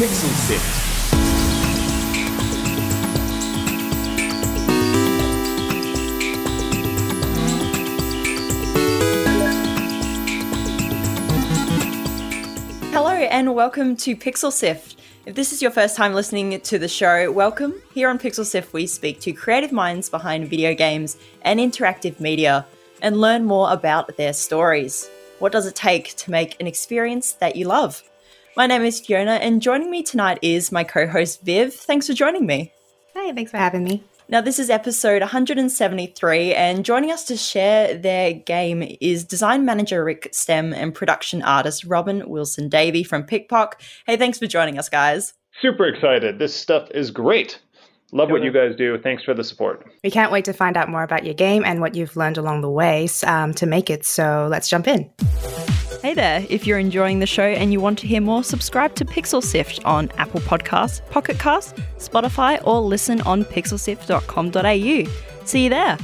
Pixel and welcome to Pixel Sift. If this is your first time listening to the show, welcome. Here on Pixel Sift, we speak to creative minds behind video games and interactive media and learn more about their stories. What does it take to make an experience that you love? My name is Fiona, and joining me tonight is my co host Viv. Thanks for joining me. Hey, thanks for having me. Now, this is episode 173, and joining us to share their game is design manager Rick Stemm and production artist Robin Wilson Davey from PikPok. Hey, thanks for joining us, guys. Super excited. This stuff is great. Love what you guys do. Thanks for the support. We can't wait to find out more about your game and what you've learned along the way um, to make it. So let's jump in. Hey there, if you're enjoying the show and you want to hear more, subscribe to Pixel Sift on Apple Podcasts, Pocket Cast, Spotify, or listen on pixelsift.com.au. See you there.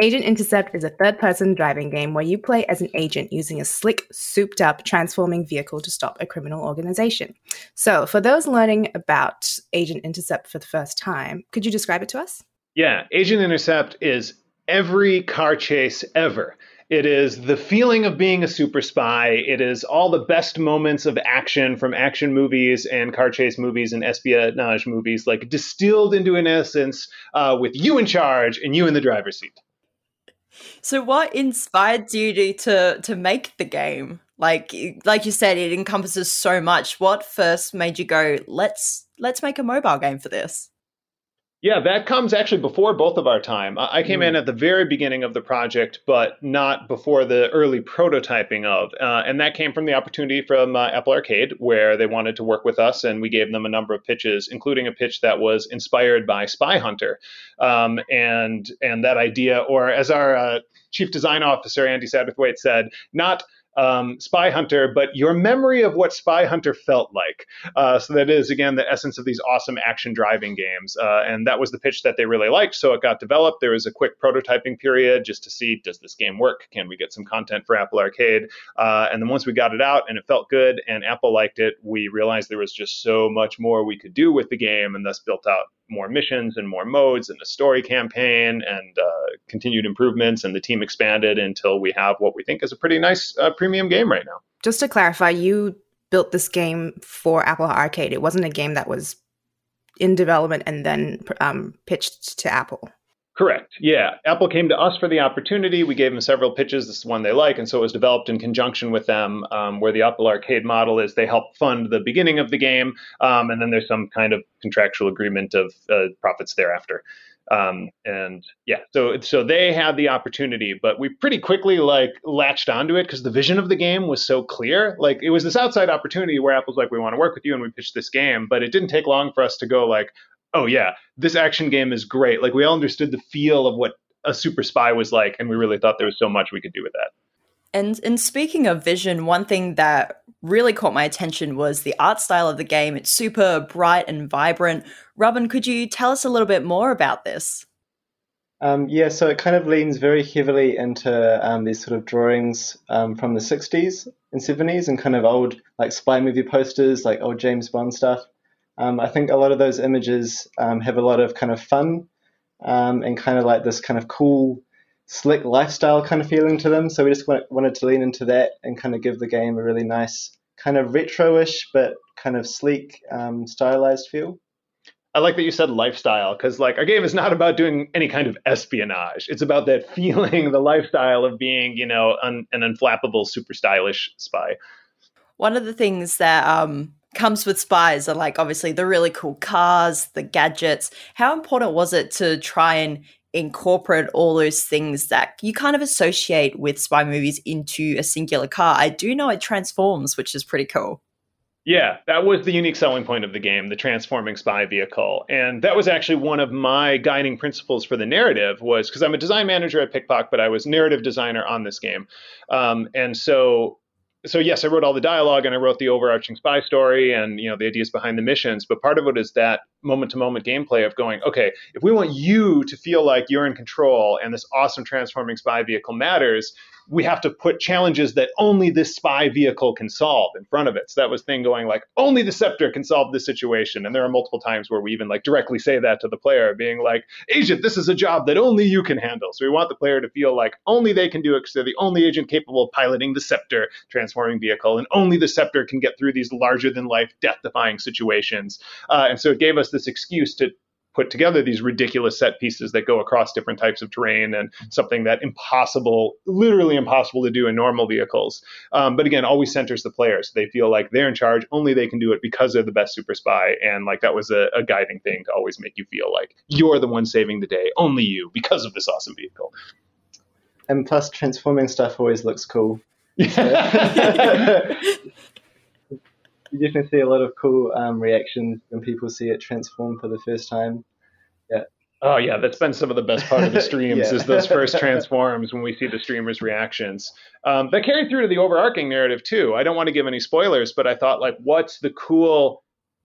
Agent Intercept is a third person driving game where you play as an agent using a slick, souped up, transforming vehicle to stop a criminal organization. So, for those learning about Agent Intercept for the first time, could you describe it to us? Yeah, Agent Intercept is every car chase ever. It is the feeling of being a super spy. It is all the best moments of action from action movies and car chase movies and espionage movies, like distilled into an essence uh, with you in charge and you in the driver's seat. So, what inspired you to to make the game? Like, like you said, it encompasses so much. What first made you go, let's let's make a mobile game for this? Yeah, that comes actually before both of our time. I came mm. in at the very beginning of the project, but not before the early prototyping of. Uh, and that came from the opportunity from uh, Apple Arcade, where they wanted to work with us, and we gave them a number of pitches, including a pitch that was inspired by Spy Hunter. Um, and and that idea, or as our uh, chief design officer Andy Satterthwaite said, not um, Spy Hunter, but your memory of what Spy Hunter felt like. Uh, so that is again the essence of these awesome action driving games, uh, and that was the pitch that they really liked. So it got developed. There was a quick prototyping period just to see does this game work? Can we get some content for Apple Arcade? Uh, and then once we got it out and it felt good and Apple liked it, we realized there was just so much more we could do with the game, and thus built out more missions and more modes and a story campaign and uh, continued improvements. And the team expanded until we have what we think is a pretty nice uh, premium game right now. Just to clarify, you built this game for Apple Arcade. It wasn't a game that was in development and then um, pitched to Apple. Correct. Yeah. Apple came to us for the opportunity. We gave them several pitches. This is one they like. And so it was developed in conjunction with them, um, where the Apple Arcade model is they help fund the beginning of the game. Um, and then there's some kind of contractual agreement of uh, profits thereafter. Um, and yeah, so so they had the opportunity, but we pretty quickly like latched onto it because the vision of the game was so clear. Like it was this outside opportunity where Apple's like, we want to work with you, and we pitched this game. But it didn't take long for us to go like, oh yeah, this action game is great. Like we all understood the feel of what a super spy was like, and we really thought there was so much we could do with that. And and speaking of vision, one thing that really caught my attention was the art style of the game. It's super bright and vibrant. Robin, could you tell us a little bit more about this? Um, yeah, so it kind of leans very heavily into um, these sort of drawings um, from the 60s and 70s and kind of old like spy movie posters, like old James Bond stuff. Um, I think a lot of those images um, have a lot of kind of fun um, and kind of like this kind of cool, slick lifestyle kind of feeling to them. So we just wanted to lean into that and kind of give the game a really nice, kind of retro-ish but kind of sleek, um, stylized feel. I like that you said lifestyle because like our game is not about doing any kind of espionage. It's about that feeling, the lifestyle of being, you know, un- an unflappable, super stylish spy. One of the things that um, comes with spies are like obviously the really cool cars, the gadgets. How important was it to try and incorporate all those things that you kind of associate with spy movies into a singular car? I do know it transforms, which is pretty cool. Yeah, that was the unique selling point of the game, the transforming spy vehicle. And that was actually one of my guiding principles for the narrative was because I'm a design manager at PikPok, but I was narrative designer on this game. Um, and so so yes, I wrote all the dialogue and I wrote the overarching spy story and you know the ideas behind the missions. But part of it is that moment to moment gameplay of going, okay, if we want you to feel like you're in control and this awesome transforming spy vehicle matters, we have to put challenges that only this spy vehicle can solve in front of it. So that was thing going like only the scepter can solve this situation. And there are multiple times where we even like directly say that to the player, being like, agent, this is a job that only you can handle. So we want the player to feel like only they can do it because they're the only agent capable of piloting the scepter transforming vehicle, and only the scepter can get through these larger than life, death defying situations. Uh, and so it gave us this excuse to put together these ridiculous set pieces that go across different types of terrain and something that impossible, literally impossible to do in normal vehicles. Um, but again, always centers the players. They feel like they're in charge. Only they can do it because they're the best super spy. And like that was a, a guiding thing to always make you feel like you're the one saving the day. Only you because of this awesome vehicle. And plus, transforming stuff always looks cool. you definitely see a lot of cool um, reactions when people see it transform for the first time. Yeah. Oh yeah, that's been some of the best part of the streams yeah. is those first transforms when we see the streamers' reactions. Um, that carried through to the overarching narrative too. I don't want to give any spoilers, but I thought like, what's the cool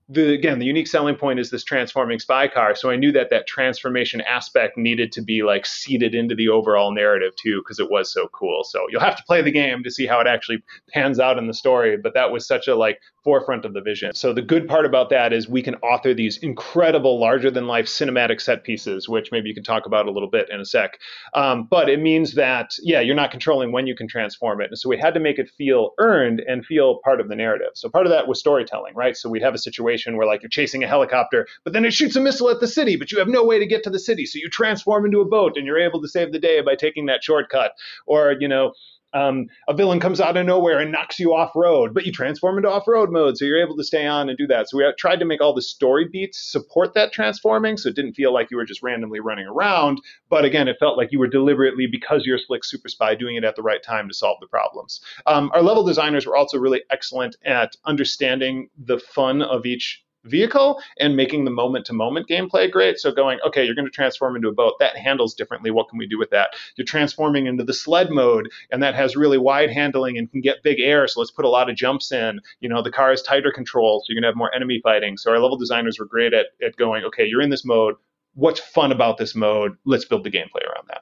the again the unique selling point is this transforming spy car so i knew that that transformation aspect needed to be like seeded into the overall narrative too because it was so cool so you'll have to play the game to see how it actually pans out in the story but that was such a like forefront of the vision. So the good part about that is we can author these incredible larger than life cinematic set pieces which maybe you can talk about a little bit in a sec. Um, but it means that yeah you're not controlling when you can transform it. And so we had to make it feel earned and feel part of the narrative. So part of that was storytelling right? So we'd have a situation situation where like you're chasing a helicopter, but then it shoots a missile at the city, but you have no way to get to the city. So you transform into a boat and you're able to save the day by taking that shortcut. Or, you know, um, a villain comes out of nowhere and knocks you off road, but you transform into off road mode, so you're able to stay on and do that. So we tried to make all the story beats support that transforming, so it didn't feel like you were just randomly running around. But again, it felt like you were deliberately, because you're a slick super spy, doing it at the right time to solve the problems. Um, our level designers were also really excellent at understanding the fun of each vehicle and making the moment to moment gameplay great. So going, okay, you're going to transform into a boat. That handles differently. What can we do with that? You're transforming into the sled mode and that has really wide handling and can get big air. So let's put a lot of jumps in. You know, the car is tighter control, so you're going to have more enemy fighting. So our level designers were great at, at going, okay, you're in this mode. What's fun about this mode? Let's build the gameplay around that.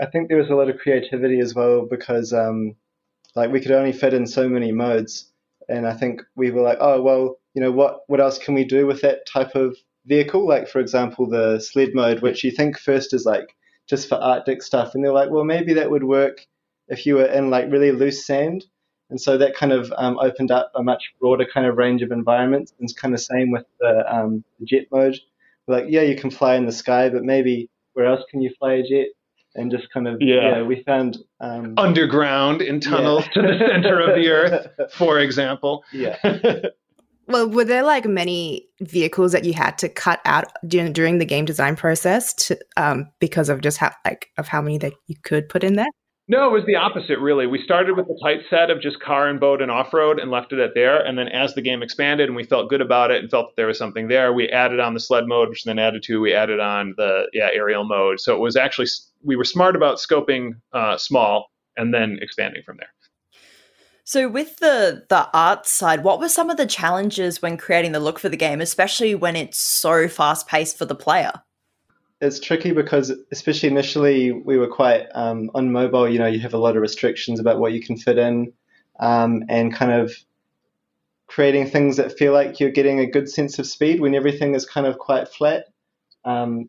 I think there was a lot of creativity as well because um, like we could only fit in so many modes. And I think we were like, oh, well, you know, what, what else can we do with that type of vehicle? Like, for example, the sled mode, which you think first is like just for Arctic stuff. And they're like, well, maybe that would work if you were in like really loose sand. And so that kind of um, opened up a much broader kind of range of environments. And it's kind of same with the, um, the jet mode. We're like, yeah, you can fly in the sky, but maybe where else can you fly a jet? And just kind of, yeah, yeah we found um, underground in tunnels yeah. to the center of the earth, for example. Yeah. Well, were there like many vehicles that you had to cut out during, during the game design process to, um, because of just how like of how many that you could put in there? No, it was the opposite, really. We started with a tight set of just car and boat and off road and left it at there. And then as the game expanded and we felt good about it and felt that there was something there, we added on the sled mode, which then added to, we added on the yeah, aerial mode. So it was actually, we were smart about scoping uh, small and then expanding from there. So with the the art side, what were some of the challenges when creating the look for the game, especially when it's so fast paced for the player? It's tricky because, especially initially, we were quite um, on mobile. You know, you have a lot of restrictions about what you can fit in, um, and kind of creating things that feel like you're getting a good sense of speed when everything is kind of quite flat. Um,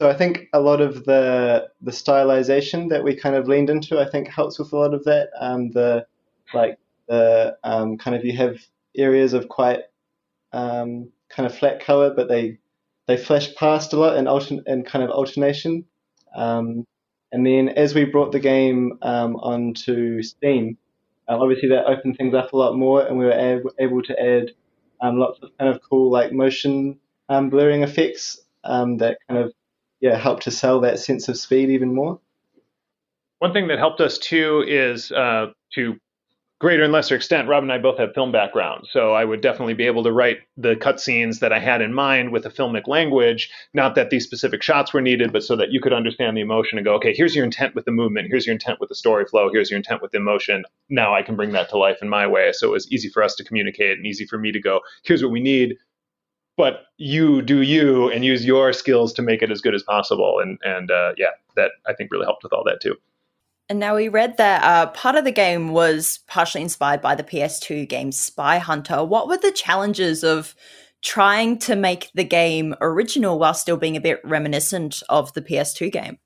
so I think a lot of the the stylization that we kind of leaned into, I think, helps with a lot of that. Um, the like the um, kind of you have areas of quite um, kind of flat color, but they they flash past a lot in altern- in kind of alternation. Um, and then as we brought the game um, onto Steam, uh, obviously that opened things up a lot more, and we were ab- able to add um, lots of kind of cool like motion um, blurring effects that kind of yeah help to sell that sense of speed even more. One thing that helped us too is uh, to greater and lesser extent, Rob and I both have film backgrounds, so I would definitely be able to write the cutscenes that I had in mind with a filmic language. Not that these specific shots were needed, but so that you could understand the emotion and go, okay, here's your intent with the movement, here's your intent with the story flow, here's your intent with the emotion. Now I can bring that to life in my way. So it was easy for us to communicate and easy for me to go, here's what we need. But you do you and use your skills to make it as good as possible. And and uh, yeah, that I think really helped with all that too. And now we read that uh, part of the game was partially inspired by the PS2 game Spy Hunter. What were the challenges of trying to make the game original while still being a bit reminiscent of the PS2 game?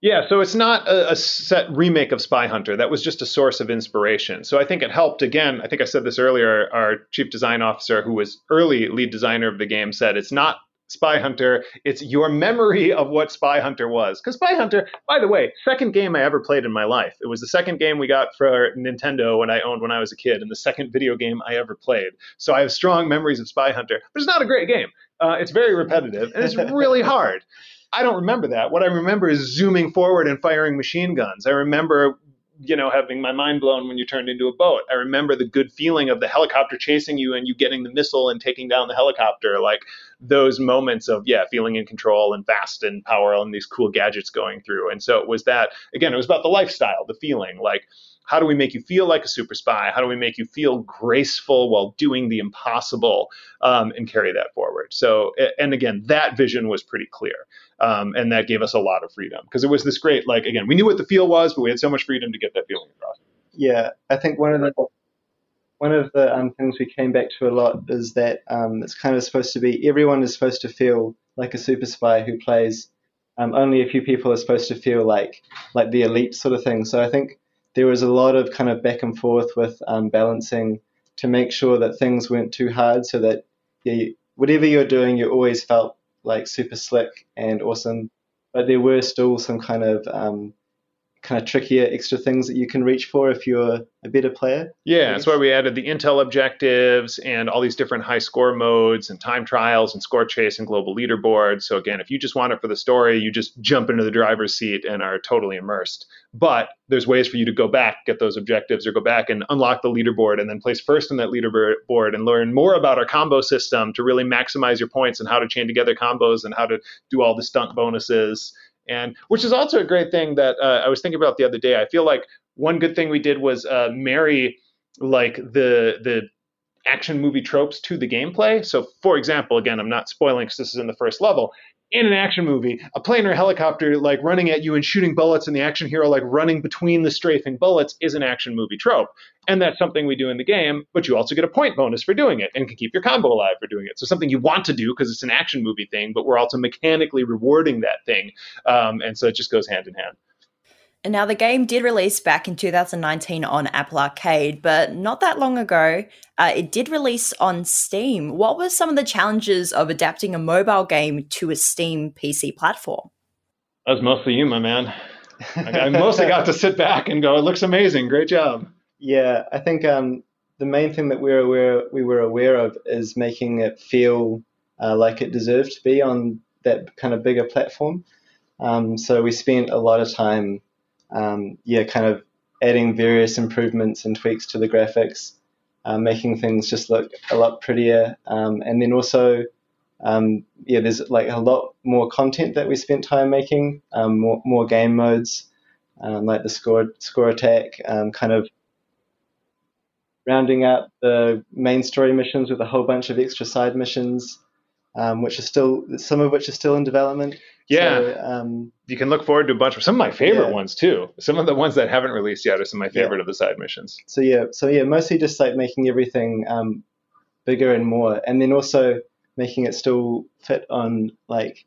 Yeah, so it's not a, a, set remake of Spy Hunter. That was just a source of inspiration. So I think it helped. Again, I think I said this earlier. Our chief design officer, who was early lead designer of the game, said it's not Spy Hunter. It's your memory of what Spy Hunter was. Because Spy Hunter, by the way, second game I ever played in my life. It was the second game we got for Nintendo when I owned when I was a kid, and the second video game I ever played. So I have strong memories of Spy Hunter. But it's not a great game. Uh, it's very repetitive and it's really hard. I don't remember that. What I remember is zooming forward and firing machine guns. I remember, you know, having my mind blown when you turned into a boat. I remember the good feeling of the helicopter chasing you and you getting the missile and taking down the helicopter. Like those moments of, yeah, feeling in control and fast and power and these cool gadgets going through. And so it was that, again, it was about the lifestyle, the feeling. Like, how do we make you feel like a super spy? How do we make you feel graceful while doing the impossible um, and carry that forward? So, and again, that vision was pretty clear. Um, and that gave us a lot of freedom because it was this great, like, again, we knew what the feel was, but we had so much freedom to get that feeling across. Yeah, I think one of the one of the um, things we came back to a lot is that um, it's kind of supposed to be everyone is supposed to feel like a super spy who plays. Um, only a few people are supposed to feel like like the elite sort of thing. So I think there was a lot of kind of back and forth with um, balancing to make sure that things weren't too hard, so that yeah, whatever you're doing, you always felt like super slick and awesome, but there were still some kind of um, kind of trickier extra things that you can reach for if you're a better player. Yeah, that's why we added the intel objectives and all these different high score modes and time trials and score chase and global leaderboards. So again, if you just want it for the story, you just jump into the driver's seat and are totally immersed. But there's ways for you to go back, get those objectives, or go back and unlock the leaderboard and then place first in that leaderboard and learn more about our combo system to really maximize your points and how to chain together combos and how to do all the stunt bonuses and which is also a great thing that uh, I was thinking about the other day. I feel like one good thing we did was uh, marry like the the action movie tropes to the gameplay. So, for example, again, I'm not spoiling because this is in the first level in an action movie, a plane or helicopter like running at you and shooting bullets, and the action hero like running between the strafing bullets is an action movie trope. And that's something we do in the game, but you also get a point bonus for doing it and can keep your combo alive for doing it. So something you want to do because it's an action movie thing, but we're also mechanically rewarding that thing. Um, and so it just goes hand in hand. And now the game did release back in 2019 on Apple Arcade, but not that long ago, uh, it did release on Steam. What were some of the challenges of adapting a mobile game to a Steam PC platform? That was mostly you, my man. I mostly got to sit back and go, "It looks amazing, great job." Yeah, I think um, the main thing that we were aware we were aware of is making it feel uh, like it deserved to be on that kind of bigger platform. Um, so we spent a lot of time um, yeah, kind of adding various improvements and tweaks to the graphics, uh, making things just look a lot prettier, um, and then also, um, yeah, there's like a lot more content that we spent time making, um, more, more game modes, um, like the score score attack, um, kind of rounding out the main story missions with a whole bunch of extra side missions, which are still some of which are still in development. Yeah. So, um, you can look forward to a bunch of some of my favorite yeah. ones too. Some of the ones that haven't released yet are some of my favorite yeah. of the side missions. So yeah, so yeah, mostly just like making everything um, bigger and more, and then also making it still fit on like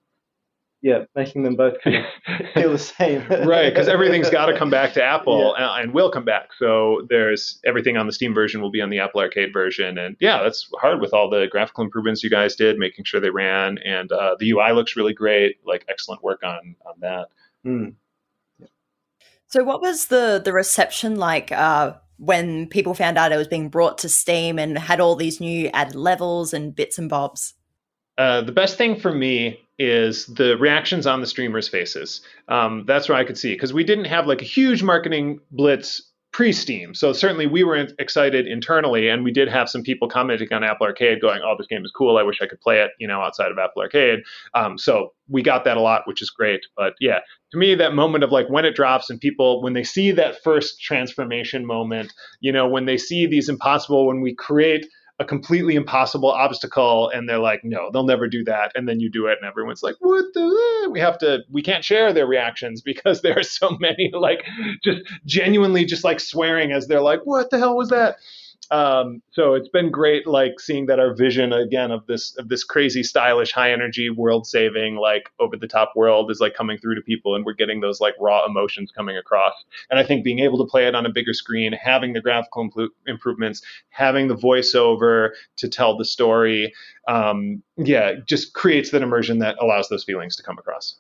yeah, making them both kind of feel the same. right, because everything's got to come back to Apple yeah. and, and, will come back. So there's everything on the Steam version will be on the Apple Arcade version, and yeah, that's hard with all the graphical improvements you guys did, making sure they ran, and uh, the UI looks really great. Like excellent work on on that. Mm. So what was the the reception like? Uh, when people found out it was being brought to Steam and had all these new added levels and bits and bobs? Uh, the best thing for me is the reactions on the streamers' faces. Um, that's where I could see because we didn't have like a huge marketing blitz pre-Steam. So certainly we were excited internally, and we did have some people commenting on Apple Arcade, going, "Oh, this game is cool. I wish I could play it," you know, outside of Apple Arcade. Um, so we got that a lot, which is great. But yeah, to me, that moment of like when it drops and people when they see that first transformation moment, you know, when they see these impossible, when we create a completely impossible obstacle and they're like no they'll never do that. And then you do it and everyone's like what the eh? we have to we can't share their reactions because there are so many like just genuinely just like swearing as they're like what the hell was that um, so it's been great, like seeing that our vision again of this of this crazy, stylish, high energy, world saving, like over the top world is like coming through to people, and we're getting those like raw emotions coming across. And I think being able to play it on a bigger screen, having the graphical impl- improvements, having the voiceover to tell the story, um, yeah, just creates that immersion that allows those feelings to come across.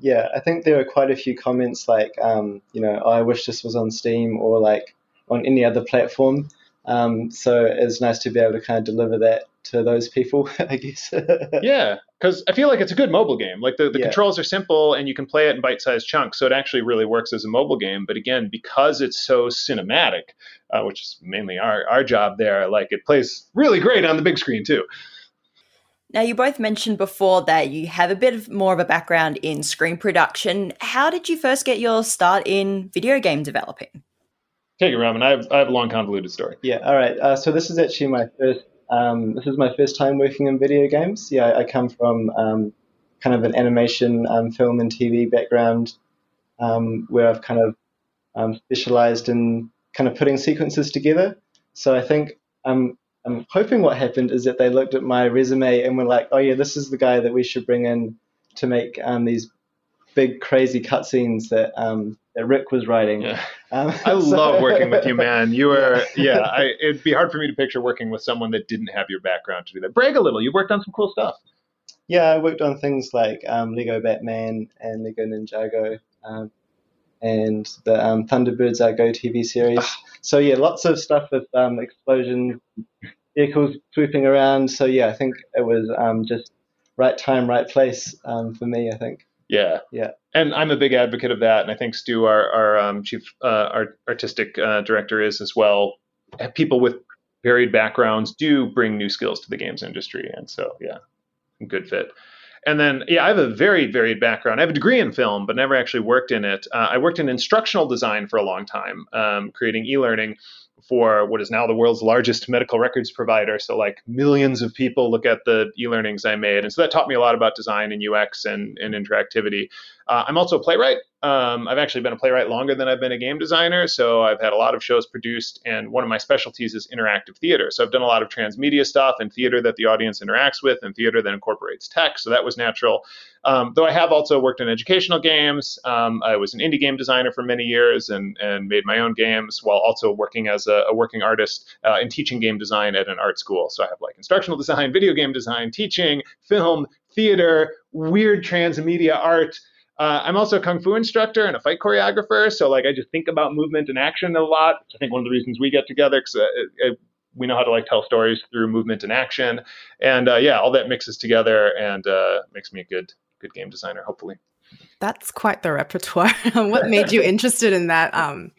Yeah, I think there are quite a few comments like, um, you know, oh, I wish this was on Steam or like on any other platform. Um, so it's nice to be able to kind of deliver that to those people, I guess. yeah, because I feel like it's a good mobile game. Like the, the yeah. controls are simple and you can play it in bite sized chunks. So it actually really works as a mobile game. But again, because it's so cinematic, uh, which is mainly our, our job there, like it plays really great on the big screen too. Now, you both mentioned before that you have a bit of more of a background in screen production. How did you first get your start in video game developing? Take it, Roman. I have, I have a long, convoluted story. Yeah. All right. Uh, so this is actually my first. Um, this is my first time working in video games. Yeah, I come from um, kind of an animation, um, film, and TV background, um, where I've kind of um, specialized in kind of putting sequences together. So I think I'm hoping what happened is that they looked at my resume and were like, "Oh yeah, this is the guy that we should bring in to make um, these big crazy cutscenes that um, that Rick was writing. Yeah. Um, I so. love working with you, man. You are yeah. I, it'd be hard for me to picture working with someone that didn't have your background to do that. Brag a little. You worked on some cool stuff. Yeah, I worked on things like um, Lego Batman and Lego Ninjago. Um, and the um, Thunderbirds Are Go TV series. Ah. so yeah, lots of stuff with um, explosions, vehicles swooping around. So yeah, I think it was um, just right time, right place um, for me. I think. Yeah. Yeah. And I'm a big advocate of that. And I think Stu, our, our um, chief uh, our artistic uh, director, is as well. People with varied backgrounds do bring new skills to the games industry. And so, yeah, good fit. And then, yeah, I have a very varied background. I have a degree in film, but never actually worked in it. Uh, I worked in instructional design for a long time, um, creating e learning for what is now the world's largest medical records provider. So, like millions of people look at the e learnings I made. And so that taught me a lot about design and UX and, and interactivity. Uh, I'm also a playwright. Um, I've actually been a playwright longer than I've been a game designer. So I've had a lot of shows produced, and one of my specialties is interactive theater. So I've done a lot of transmedia stuff and theater that the audience interacts with, and theater that incorporates tech. So that was natural. Um, though I have also worked in educational games. Um, I was an indie game designer for many years and, and made my own games while also working as a, a working artist uh, and teaching game design at an art school. So I have like instructional design, video game design, teaching, film, theater, weird transmedia art. Uh, I'm also a kung fu instructor and a fight choreographer, so like I just think about movement and action a lot. I think one of the reasons we get together because uh, uh, we know how to like tell stories through movement and action, and uh, yeah, all that mixes together and uh, makes me a good good game designer. Hopefully, that's quite the repertoire. what made you interested in that? Um,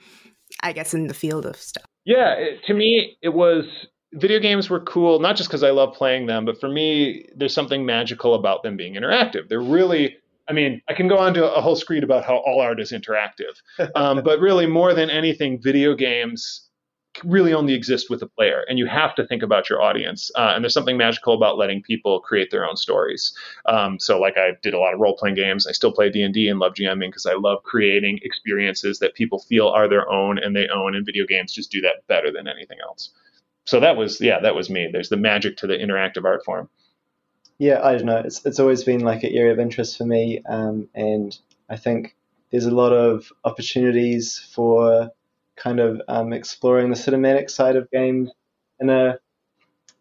I guess in the field of stuff. Yeah, it, to me, it was video games were cool not just because I love playing them, but for me, there's something magical about them being interactive. They're really I mean, I can go on to a whole screed about how all art is interactive, um, but really, more than anything, video games really only exist with a player, and you have to think about your audience. Uh, and there's something magical about letting people create their own stories. Um, so, like, I did a lot of role playing games. I still play D and D and love GMing because I love creating experiences that people feel are their own and they own. And video games just do that better than anything else. So that was, yeah, that was me. There's the magic to the interactive art form. Yeah, I don't know. It's it's always been like an area of interest for me, um, and I think there's a lot of opportunities for kind of um, exploring the cinematic side of games in a,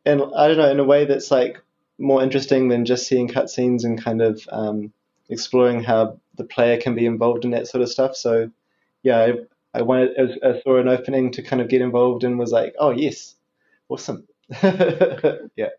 and I don't know, in a way that's like more interesting than just seeing cutscenes and kind of um, exploring how the player can be involved in that sort of stuff. So, yeah, I, I wanted, I saw an opening to kind of get involved and was like, oh yes, awesome. yeah.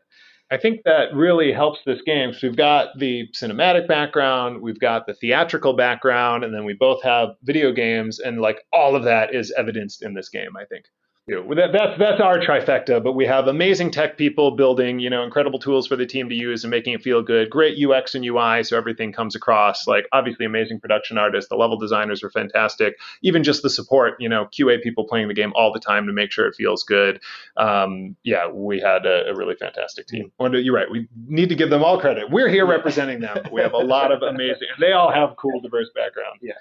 I think that really helps this game because we've got the cinematic background, we've got the theatrical background, and then we both have video games, and like all of that is evidenced in this game. I think. That, that's that's our trifecta. But we have amazing tech people building, you know, incredible tools for the team to use and making it feel good. Great UX and UI, so everything comes across. Like obviously, amazing production artists. The level designers are fantastic. Even just the support, you know, QA people playing the game all the time to make sure it feels good. Um, yeah, we had a, a really fantastic team. You're right. We need to give them all credit. We're here representing them. We have a lot of amazing. They all have cool, diverse backgrounds. Yeah.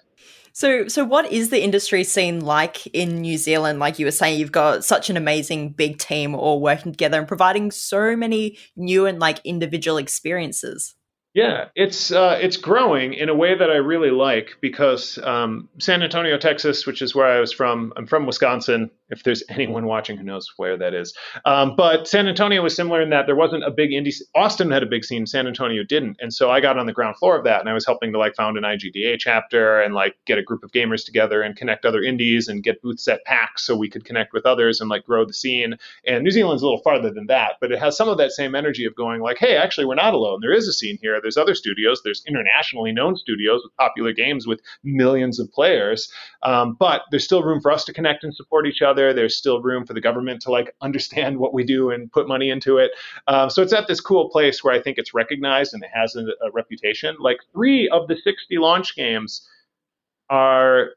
So, so what is the industry scene like in New Zealand? Like you were saying, you've got such an amazing big team all working together and providing so many new and like individual experiences. Yeah, it's uh, it's growing in a way that I really like because um, San Antonio, Texas, which is where I was from. I'm from Wisconsin. If there's anyone watching who knows where that is, um, but San Antonio was similar in that there wasn't a big indie. Austin had a big scene, San Antonio didn't, and so I got on the ground floor of that, and I was helping to like found an IGDA chapter and like get a group of gamers together and connect other indies and get booths at PAX so we could connect with others and like grow the scene. And New Zealand's a little farther than that, but it has some of that same energy of going like, hey, actually, we're not alone. There is a scene here there's other studios. There's internationally known studios with popular games with millions of players. Um, but there's still room for us to connect and support each other. There's still room for the government to like understand what we do and put money into it. Um, so it's at this cool place where I think it's recognized and it has a, a reputation. Like three of the 60 launch games are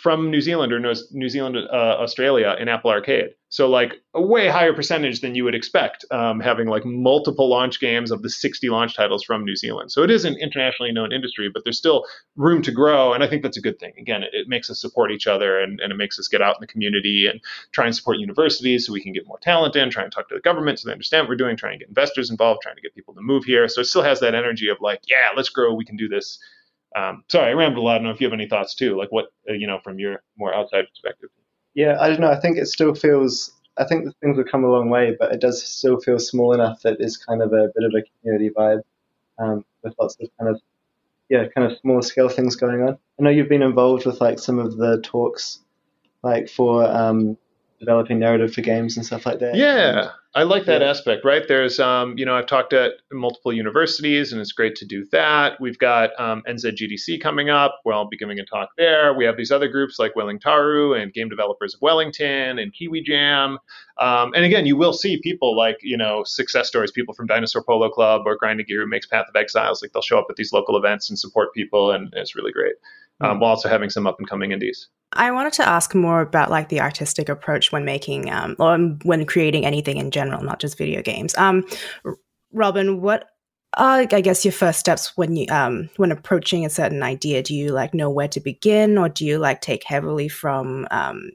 from New Zealand or New Zealand, uh, Australia in Apple Arcade. So like a way higher percentage than you would expect, um, having like multiple launch games of the 60 launch titles from New Zealand. So it is an internationally known industry, but there's still room to grow, and I think that's a good thing. Again, it, it makes us support each other, and, and it makes us get out in the community and try and support universities so we can get more talent in, try and talk to the government so they understand what we're doing, try and get investors involved, trying to get people to move here. So it still has that energy of like, yeah, let's grow, we can do this. Um, sorry, I rambled a lot. I don't know if you have any thoughts too, like what uh, you know from your more outside perspective. Yeah, I don't know. I think it still feels. I think the things have come a long way, but it does still feel small enough that there's kind of a bit of a community vibe um, with lots of kind of yeah, kind of small scale things going on. I know you've been involved with like some of the talks, like for um, developing narrative for games and stuff like that. Yeah, I like that yeah. aspect, right? There's, um, you know, I've talked at multiple universities, and it's great to do that. We've got um, NZGDC coming up, where I'll be giving a talk there. We have these other groups like Wellingtaru and Game Developers of Wellington and Kiwi Jam. Um, and again, you will see people like, you know, success stories, people from Dinosaur Polo Club or Grinding Gear who makes Path of Exiles. Like they'll show up at these local events and support people, and it's really great. Um, while also having some up and coming indies. I wanted to ask more about like the artistic approach when making um, or when creating anything in general, not just video games. Um, Robin, what are I guess your first steps when you um, when approaching a certain idea? Do you like know where to begin, or do you like take heavily from um,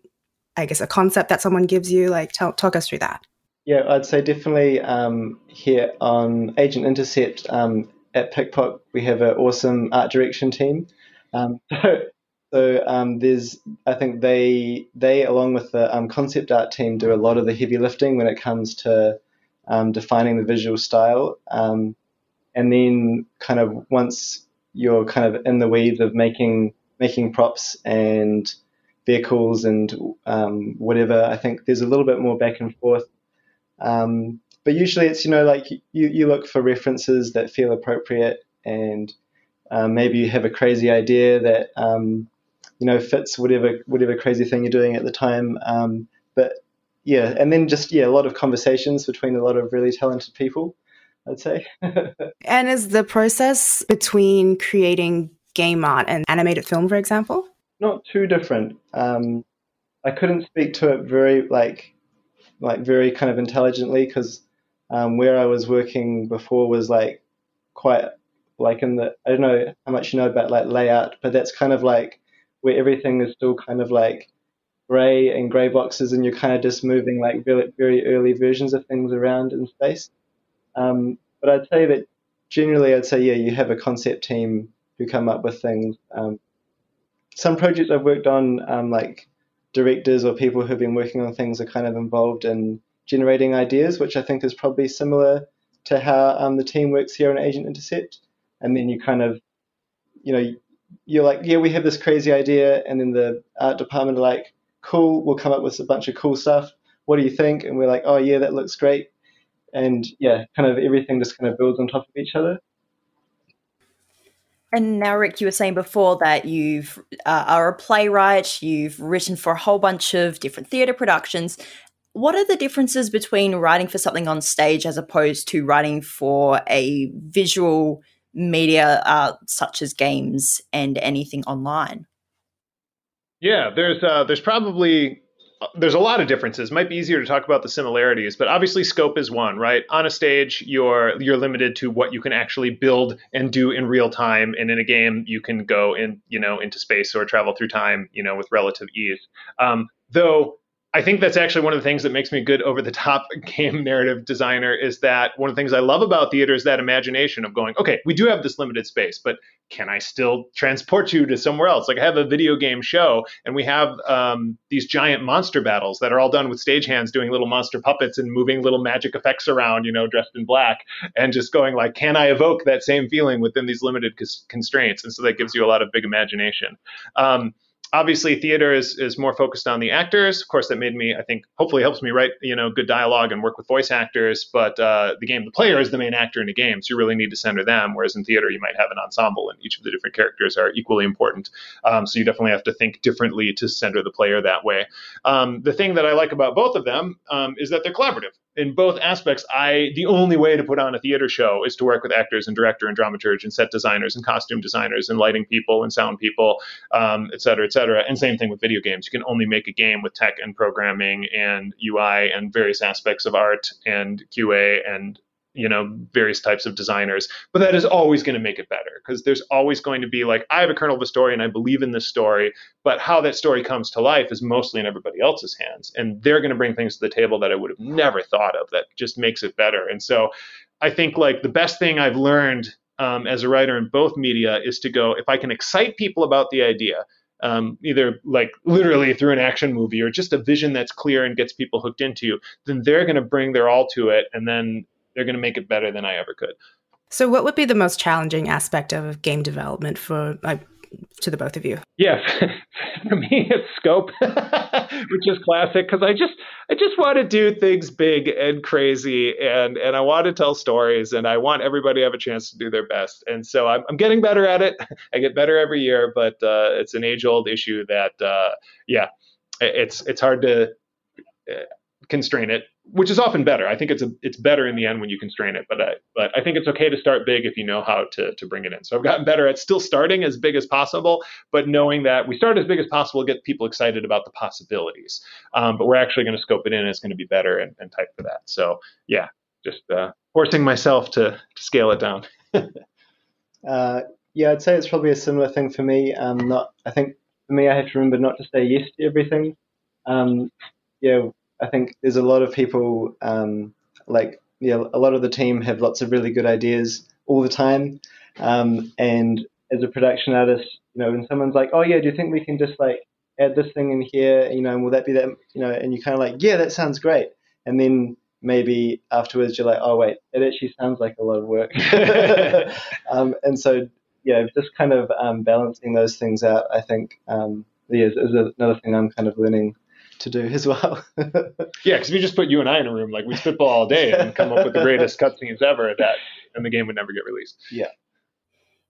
I guess a concept that someone gives you? Like, tell, talk us through that. Yeah, I'd say definitely um, here on Agent Intercept um, at PikPok, we have an awesome art direction team. Um, so um, there's, I think they they along with the um, concept art team do a lot of the heavy lifting when it comes to um, defining the visual style, um, and then kind of once you're kind of in the weeds of making making props and vehicles and um, whatever, I think there's a little bit more back and forth. Um, but usually it's you know like you, you look for references that feel appropriate and maybe you have a crazy idea that um, you know fits whatever whatever crazy thing you're doing at the time. Um, but yeah, and then just yeah, a lot of conversations between a lot of really talented people. I'd say. and is the process between creating game art and animated film, for example? Not too different. Um, I couldn't speak to it very like like very kind of intelligently because um, where I was working before was like quite like in the I don't know how much you know about like layout, but that's kind of like where everything is still kind of like gray and gray boxes, and you're kind of just moving like very, very early versions of things around in space. Um, but I'd say that generally, I'd say yeah, you have a concept team who come up with things. Um, some projects I've worked on, um, like directors or people who've been working on things, are kind of involved in generating ideas, which I think is probably similar to how um, the team works here on Agent Intercept. And then you kind of, you know, you're like, yeah, we have this crazy idea, and then the art department are like, cool, we'll come up with a bunch of cool stuff. What do you think? And we're like, oh yeah, that looks great. And yeah, kind of everything just kind of builds on top of each other. And now, Rick, you were saying before that you've uh, are a playwright. You've written for a whole bunch of different theatre productions. What are the differences between writing for something on stage as opposed to writing for a visual media uh, such as games and anything online? Yeah, there's uh, there's probably there's a lot of differences. It might be easier to talk about the similarities, but obviously scope is one, right? On a stage, you're you're limited to what you can actually build and do in real time, and in a game, you can go in, you know, into space or travel through time, you know, with relative ease. Um, though I think that's actually one of the things that makes me good over the top game narrative designer is that one of the things I love about theater is that imagination of going, okay, we do have this limited space, but can I still transport you to somewhere else? Like I have a video game show and we have um, these giant monster battles that are all done with stagehands doing little monster puppets and moving little magic effects around, you know, dressed in black and just going like, can I evoke that same feeling within these limited constraints? And so that gives you a lot of big imagination. Um, obviously theater is, is more focused on the actors. Of course that made me i think hopefully helps me write you know good dialogue and work with voice actors but uh, the game the player is the main actor in the game so you really need to center them whereas in theater you might have an ensemble and each of the different characters are equally important. Um, so you definitely have to think differently to center the player that way. Um, the thing that i like about both of them um, is that they're collaborative in both aspects, I the only way to put on a theater show is to work with actors and director and dramaturge and set designers and costume designers and lighting people and sound people, um, et cetera, et cetera. And same thing with video games. You can only make a game with tech and programming and UI and various aspects of art and QA and you know various types of designers but that is always going to make it better because there's always going to be like i have a kernel of a story and i believe in this story but how that story comes to life is mostly in everybody else's hands and they're going to bring things to the table that i would have never thought of that just makes it better and so i think like the best thing i've learned um, as a writer in both media is to go if i can excite people about the idea um, either like literally through an action movie or just a vision that's clear and gets people hooked into you, then they're going to bring their all to it. And then they're going to make it better than I ever could. So, what would be the most challenging aspect of game development for like to the both of you? Yes, for me it's scope, which is classic because I just I just want to do things big and crazy, and and I want to tell stories, and I want everybody to have a chance to do their best. And so I'm, I'm getting better at it. I get better every year, but uh, it's an age old issue that uh, yeah, it's it's hard to uh, constrain it which is often better. I think it's a, it's better in the end when you constrain it, but I, but I think it's okay to start big if you know how to to bring it in. So I've gotten better at still starting as big as possible, but knowing that we start as big as possible, get people excited about the possibilities. Um, but we're actually going to scope it in. and It's going to be better and, and type for that. So yeah, just uh, forcing myself to to scale it down. uh, yeah, I'd say it's probably a similar thing for me. Um, not I think for me, I have to remember not to say yes to everything. Um, yeah I think there's a lot of people um, like yeah, a lot of the team have lots of really good ideas all the time. Um, and as a production artist, you know, when someone's like, "Oh yeah, do you think we can just like add this thing in here? You know, and will that be that? You know, and you're kind of like, yeah, that sounds great. And then maybe afterwards you're like, oh wait, it actually sounds like a lot of work. um, and so yeah, just kind of um, balancing those things out, I think, um, yeah, is, is another thing I'm kind of learning to do as well. yeah, because if you just put you and I in a room, like we spitball all day and come up with the greatest cutscenes ever, that and the game would never get released. Yeah.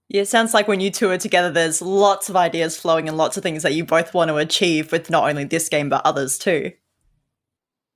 Yeah, it sounds like when you two are together, there's lots of ideas flowing and lots of things that you both want to achieve with not only this game but others too.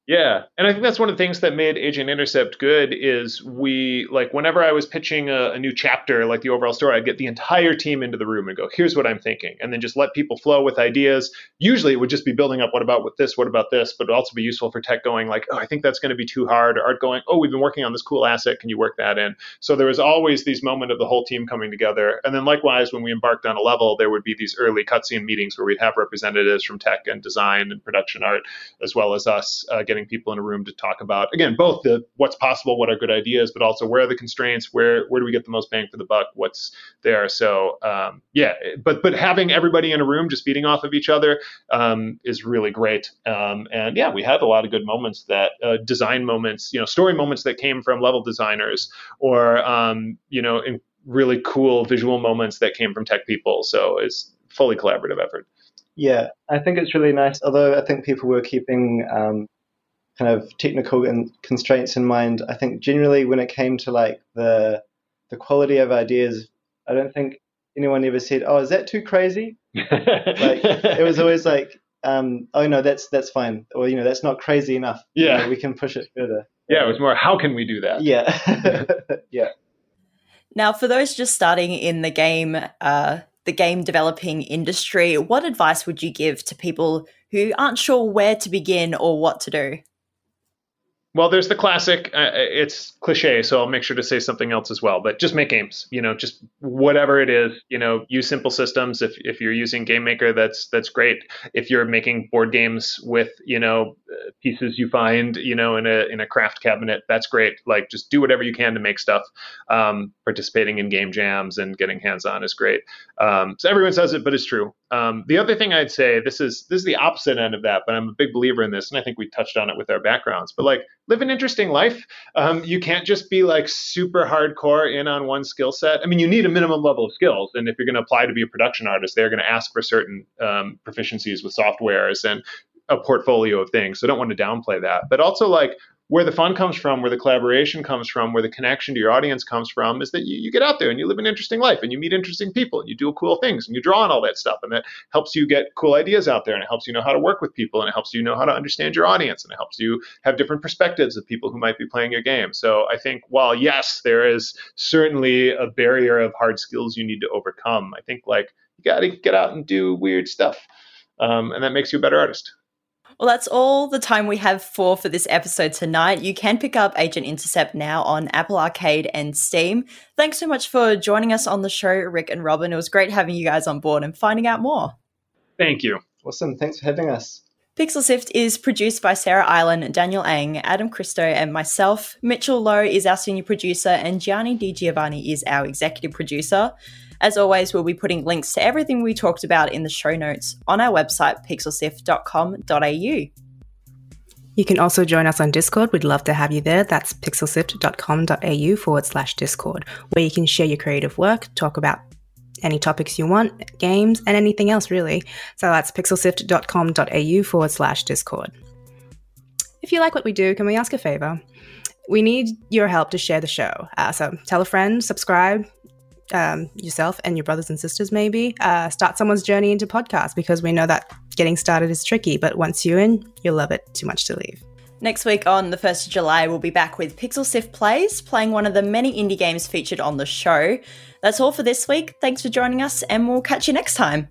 Yeah, and I think that's one of the things that made Agent Intercept good is we like whenever I was pitching a, a, new chapter, like the overall story, I'd get the entire team into the room and go, "Here's what I'm thinking," and then just let people flow with ideas. Usually, it would just be building up, "What about with this? What about this?" But also be useful for tech going like, "Oh, I think that's going to be too hard," or art going, "Oh, we've been working on this cool asset. Can you work that in?" So there was always these moment of the whole team coming together, and then likewise when we embarked on a level, there would be these early cutscene meetings where we'd have representatives from tech and design and production art, as well as us uh, getting people in a room to talk about again both the what's possible, what are good ideas, but also where are the constraints, where where do we get the most bang for the buck, what's there. So um, yeah, but but having everybody in a room just feeding off of each other um, is really great. Um, and yeah, we had a lot of good moments that uh, design moments, you know, story moments that came from level designers or um, you know, in really cool visual moments that came from tech people. So it's fully collaborative effort. Yeah, I think it's really nice. Although I think people were keeping um, kind of technical and constraints in mind, I think generally when it came to like the the quality of ideas, I don't think anyone ever said, "Oh, is that too crazy?" like it was always like, um, "Oh no, that's that's fine," or you know, "That's not crazy enough." Yeah, you know, we can push it further. Yeah, it was more, "How can we do that?" Yeah, yeah. Now, for those just starting in the game, uh, the game developing industry, what advice would you give to people who aren't sure where to begin or what to do? Well, there's the classic. Uh, it's cliche, so I'll make sure to say something else as well. But just make games. You know, just whatever it is. You know, use simple systems. If if you're using Game Maker, that's that's great. If you're making board games with you know uh, pieces you find you know in a in a craft cabinet, that's great. Like just do whatever you can to make stuff. Um, participating in game jams and getting hands on is great. Um, so everyone says it, but it's true. Um, the other thing I'd say this is this is the opposite end of that, but I'm a big believer in this, and I think we touched on it with our backgrounds. But like live an interesting life. Um, you can't just be like super hardcore in on one skill set. I mean, you need a minimum level of skills, and if you're going to apply to be a production artist, they're going to ask for certain um, proficiencies with softwares and a portfolio of things. So don't want to downplay that, but also like where the fun comes from, where the collaboration comes from, where the connection to your audience comes from, is that you, you, get out there and you live an interesting life and you meet interesting people and you do cool things and you draw on all that stuff. And that helps you get cool ideas out there and it helps you know how to work with people and it helps you know how to understand your audience and it helps you have different perspectives of people who might be playing your game. So I think while yes, there is certainly a barrier of hard skills you need to overcome, I think like you got to get out and do weird stuff. Um, and that makes you a better artist. Well, that's all the time we have for for this episode tonight. You can pick up Agent Intercept now on Apple Arcade and Steam. Thanks so much for joining us on the show, Rick and Robin. It was great having you guys on board and finding out more. Thank you. Awesome. Thanks for having us. Pixel Sift is produced by Sarah Island, Daniel Ang, Adam Christou, and myself. Mitchell Loh is our senior producer, and Gianni Di Giovanni is our executive producer. As always, we'll be putting links to everything we talked about in the show notes on our website, pixelsift.com.au. You can also join us on Discord. We'd love to have you there. That's pixelsift.com.au forward slash Discord, where you can share your creative work, talk about any topics you want, games, and anything else really. So that's pixelsift.com.au forward slash Discord. If you like what we do, can we ask a favor? We need your help to share the show. Uh, so tell a friend, subscribe, um, yourself and your brothers and sisters, maybe uh, start someone's journey into podcast because we know that getting started is tricky, but once you're in, you'll love it too much to leave. Next week on the 1st of July, we'll be back with Pixel Sift Plays, playing one of the many indie games featured on the show. That's all for this week. Thanks for joining us, and we'll catch you next time.